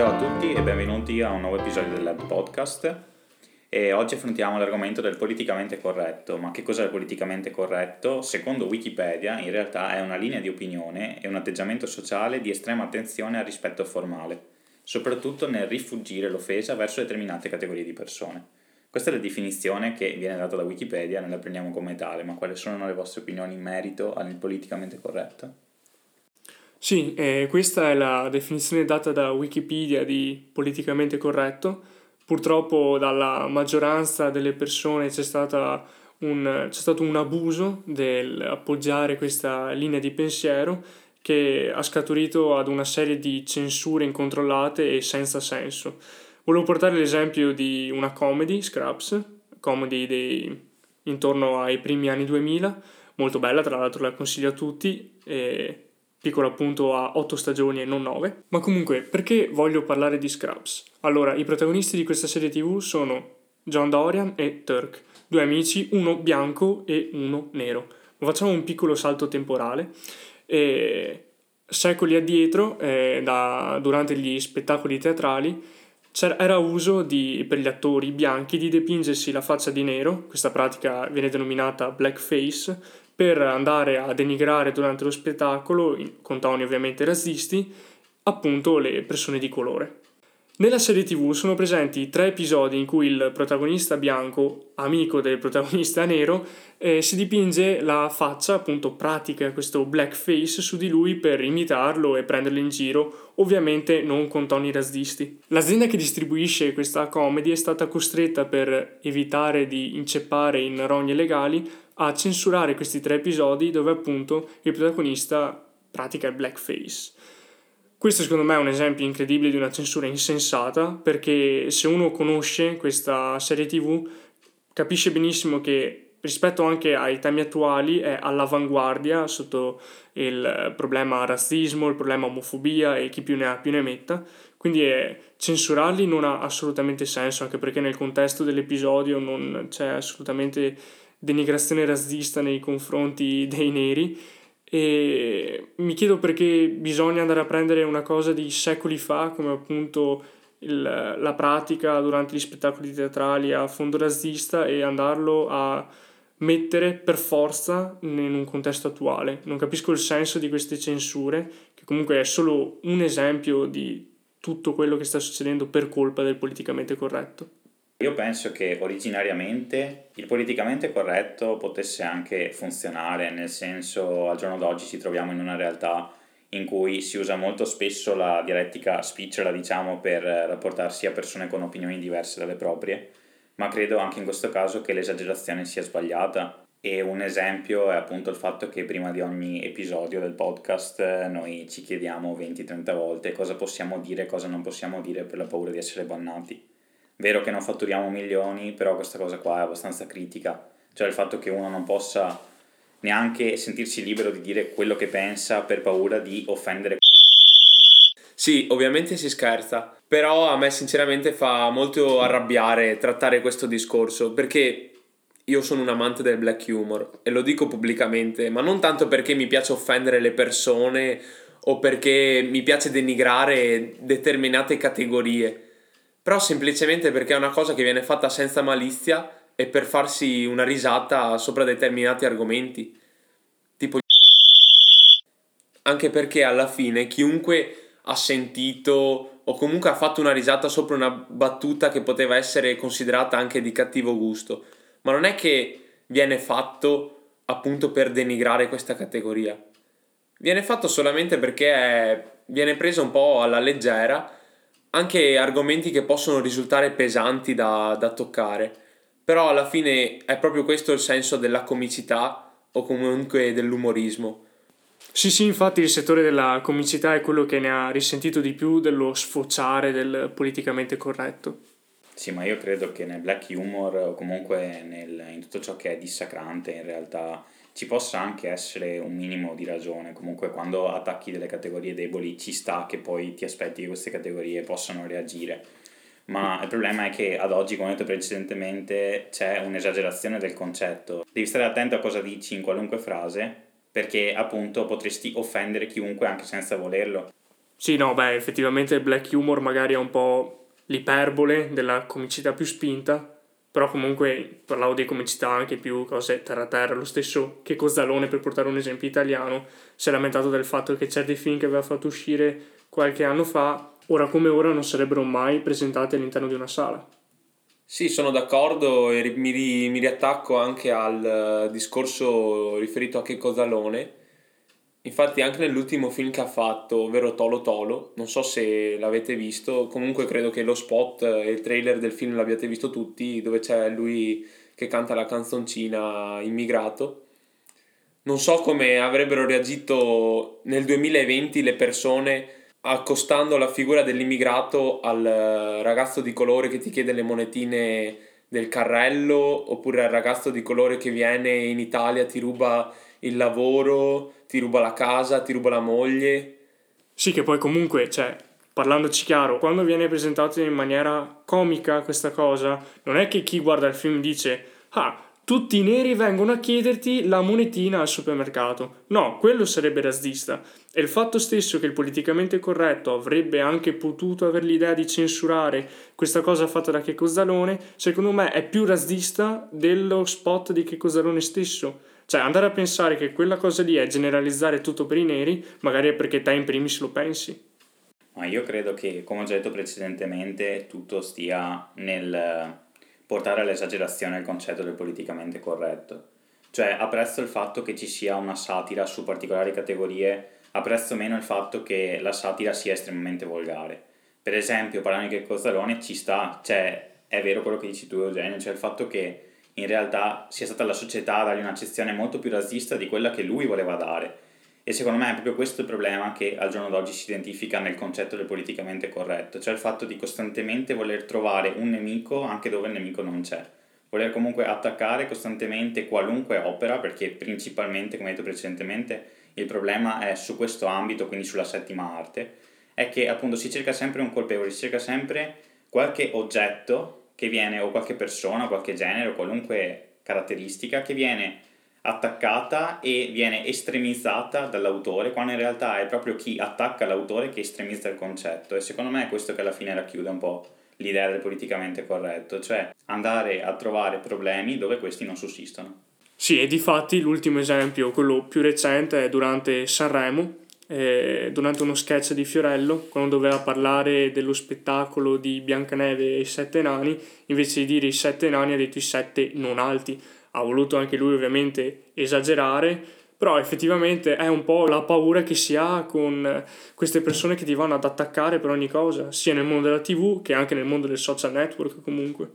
Ciao a tutti e benvenuti a un nuovo episodio del Lab Podcast. E oggi affrontiamo l'argomento del politicamente corretto. Ma che cos'è il politicamente corretto? Secondo Wikipedia, in realtà è una linea di opinione e un atteggiamento sociale di estrema attenzione al rispetto formale, soprattutto nel rifuggire l'offesa verso determinate categorie di persone. Questa è la definizione che viene data da Wikipedia, noi la prendiamo come tale, ma quali sono le vostre opinioni in merito al politicamente corretto? Sì, eh, questa è la definizione data da Wikipedia di politicamente corretto. Purtroppo dalla maggioranza delle persone c'è, un, c'è stato un abuso dell'appoggiare questa linea di pensiero che ha scaturito ad una serie di censure incontrollate e senza senso. Volevo portare l'esempio di una comedy, Scraps, comedy dei, intorno ai primi anni 2000, molto bella, tra l'altro la consiglio a tutti. E piccolo appunto a 8 stagioni e non 9. Ma comunque, perché voglio parlare di Scraps? Allora, i protagonisti di questa serie TV sono John Dorian e Turk, due amici, uno bianco e uno nero. Facciamo un piccolo salto temporale. E secoli addietro, eh, da, durante gli spettacoli teatrali, era uso di, per gli attori bianchi di dipingersi la faccia di nero, questa pratica viene denominata blackface, per andare a denigrare durante lo spettacolo, con toni ovviamente razzisti, appunto le persone di colore. Nella serie tv sono presenti tre episodi in cui il protagonista bianco, amico del protagonista nero, eh, si dipinge la faccia, appunto pratica questo blackface su di lui per imitarlo e prenderlo in giro, ovviamente non con toni razzisti. L'azienda che distribuisce questa comedy è stata costretta per evitare di inceppare in rogne legali a censurare questi tre episodi dove appunto il protagonista pratica il blackface. Questo secondo me è un esempio incredibile di una censura insensata perché se uno conosce questa serie tv capisce benissimo che rispetto anche ai temi attuali è all'avanguardia sotto il problema razzismo, il problema omofobia e chi più ne ha più ne metta. Quindi è, censurarli non ha assolutamente senso anche perché nel contesto dell'episodio non c'è assolutamente denigrazione razzista nei confronti dei neri e mi chiedo perché bisogna andare a prendere una cosa di secoli fa come appunto il, la pratica durante gli spettacoli teatrali a fondo razzista e andarlo a mettere per forza in un contesto attuale. Non capisco il senso di queste censure, che comunque è solo un esempio di tutto quello che sta succedendo per colpa del politicamente corretto. Io penso che originariamente il politicamente corretto potesse anche funzionare, nel senso al giorno d'oggi ci troviamo in una realtà in cui si usa molto spesso la dialettica spicciola, diciamo, per rapportarsi a persone con opinioni diverse dalle proprie, ma credo anche in questo caso che l'esagerazione sia sbagliata. E un esempio è appunto il fatto che prima di ogni episodio del podcast noi ci chiediamo 20-30 volte cosa possiamo dire e cosa non possiamo dire per la paura di essere bannati. Vero che non fatturiamo milioni, però questa cosa qua è abbastanza critica, cioè il fatto che uno non possa neanche sentirsi libero di dire quello che pensa per paura di offendere. Sì, ovviamente si scherza, però a me sinceramente fa molto arrabbiare trattare questo discorso perché io sono un amante del black humor e lo dico pubblicamente, ma non tanto perché mi piace offendere le persone o perché mi piace denigrare determinate categorie però semplicemente perché è una cosa che viene fatta senza malizia e per farsi una risata sopra determinati argomenti. Tipo anche perché alla fine chiunque ha sentito o comunque ha fatto una risata sopra una battuta che poteva essere considerata anche di cattivo gusto, ma non è che viene fatto appunto per denigrare questa categoria. Viene fatto solamente perché è, viene preso un po' alla leggera anche argomenti che possono risultare pesanti da, da toccare, però alla fine è proprio questo il senso della comicità o comunque dell'umorismo. Sì, sì, infatti il settore della comicità è quello che ne ha risentito di più dello sfociare del politicamente corretto. Sì, ma io credo che nel black humor o comunque nel, in tutto ciò che è dissacrante in realtà ci possa anche essere un minimo di ragione. Comunque quando attacchi delle categorie deboli ci sta che poi ti aspetti che queste categorie possano reagire. Ma il problema è che ad oggi, come ho detto precedentemente, c'è un'esagerazione del concetto. Devi stare attento a cosa dici in qualunque frase, perché appunto potresti offendere chiunque anche senza volerlo. Sì, no, beh, effettivamente il black humor magari è un po' l'iperbole della comicità più spinta, però comunque parlavo di comicità anche più cose terra terra, lo stesso che Cozzalone per portare un esempio italiano si è lamentato del fatto che certi film che aveva fatto uscire qualche anno fa, ora come ora non sarebbero mai presentati all'interno di una sala. Sì, sono d'accordo e mi, mi riattacco anche al uh, discorso riferito a Che Cozzalone. Infatti anche nell'ultimo film che ha fatto, ovvero Tolo Tolo, non so se l'avete visto, comunque credo che lo spot e il trailer del film l'abbiate visto tutti, dove c'è lui che canta la canzoncina Immigrato. Non so come avrebbero reagito nel 2020 le persone accostando la figura dell'immigrato al ragazzo di colore che ti chiede le monetine del carrello oppure al ragazzo di colore che viene in Italia, ti ruba il lavoro, ti ruba la casa, ti ruba la moglie. Sì, che poi comunque, cioè, parlandoci chiaro, quando viene presentato in maniera comica questa cosa, non è che chi guarda il film dice ah, tutti i neri vengono a chiederti la monetina al supermercato. No, quello sarebbe razzista. E il fatto stesso che il politicamente corretto avrebbe anche potuto avere l'idea di censurare questa cosa fatta da Checco Zalone, secondo me è più razzista dello spot di Checco Zalone stesso. Cioè, andare a pensare che quella cosa lì è generalizzare tutto per i neri, magari è perché te in primis lo pensi. Ma io credo che, come ho già detto precedentemente, tutto stia nel portare all'esagerazione il concetto del politicamente corretto. Cioè, apprezzo il fatto che ci sia una satira su particolari categorie, apprezzo meno il fatto che la satira sia estremamente volgare. Per esempio, parlando di Cozzalone ci sta, cioè, è vero quello che dici tu Eugenio, cioè il fatto che in realtà sia stata la società a dargli un'accezione molto più razzista di quella che lui voleva dare. E secondo me è proprio questo il problema che al giorno d'oggi si identifica nel concetto del politicamente corretto, cioè il fatto di costantemente voler trovare un nemico anche dove il nemico non c'è. Voler comunque attaccare costantemente qualunque opera, perché principalmente, come detto precedentemente, il problema è su questo ambito, quindi sulla settima arte, è che appunto si cerca sempre un colpevole, si cerca sempre qualche oggetto che viene, o qualche persona, qualche genere, o qualunque caratteristica che viene attaccata e viene estremizzata dall'autore, quando in realtà è proprio chi attacca l'autore che estremizza il concetto. E secondo me è questo che alla fine racchiude un po' l'idea del politicamente corretto, cioè andare a trovare problemi dove questi non sussistono. Sì, e di fatti l'ultimo esempio, quello più recente, è durante Sanremo, eh, durante uno sketch di Fiorello, quando doveva parlare dello spettacolo di Biancaneve e i sette nani, invece di dire i sette nani ha detto i sette non alti. Ha voluto anche lui ovviamente esagerare, però effettivamente è un po' la paura che si ha con queste persone che ti vanno ad attaccare per ogni cosa, sia nel mondo della TV che anche nel mondo del social network comunque.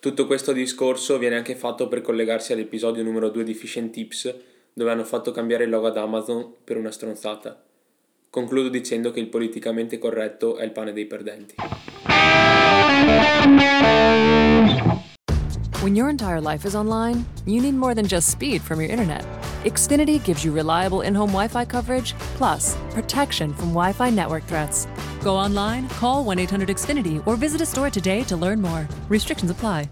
Tutto questo discorso viene anche fatto per collegarsi all'episodio numero 2 di Fish and Tips, dove hanno fatto cambiare il logo ad Amazon per una stronzata. Concludo dicendo che il politicamente corretto è il pane dei perdenti. When your entire life is online, you need more than just speed from your internet. Xfinity gives you reliable in-home Wi-Fi coverage, plus protection from Wi-Fi network threats. Go online, call 1-800-XFINITY, or visit a store today to learn more. Restrictions apply.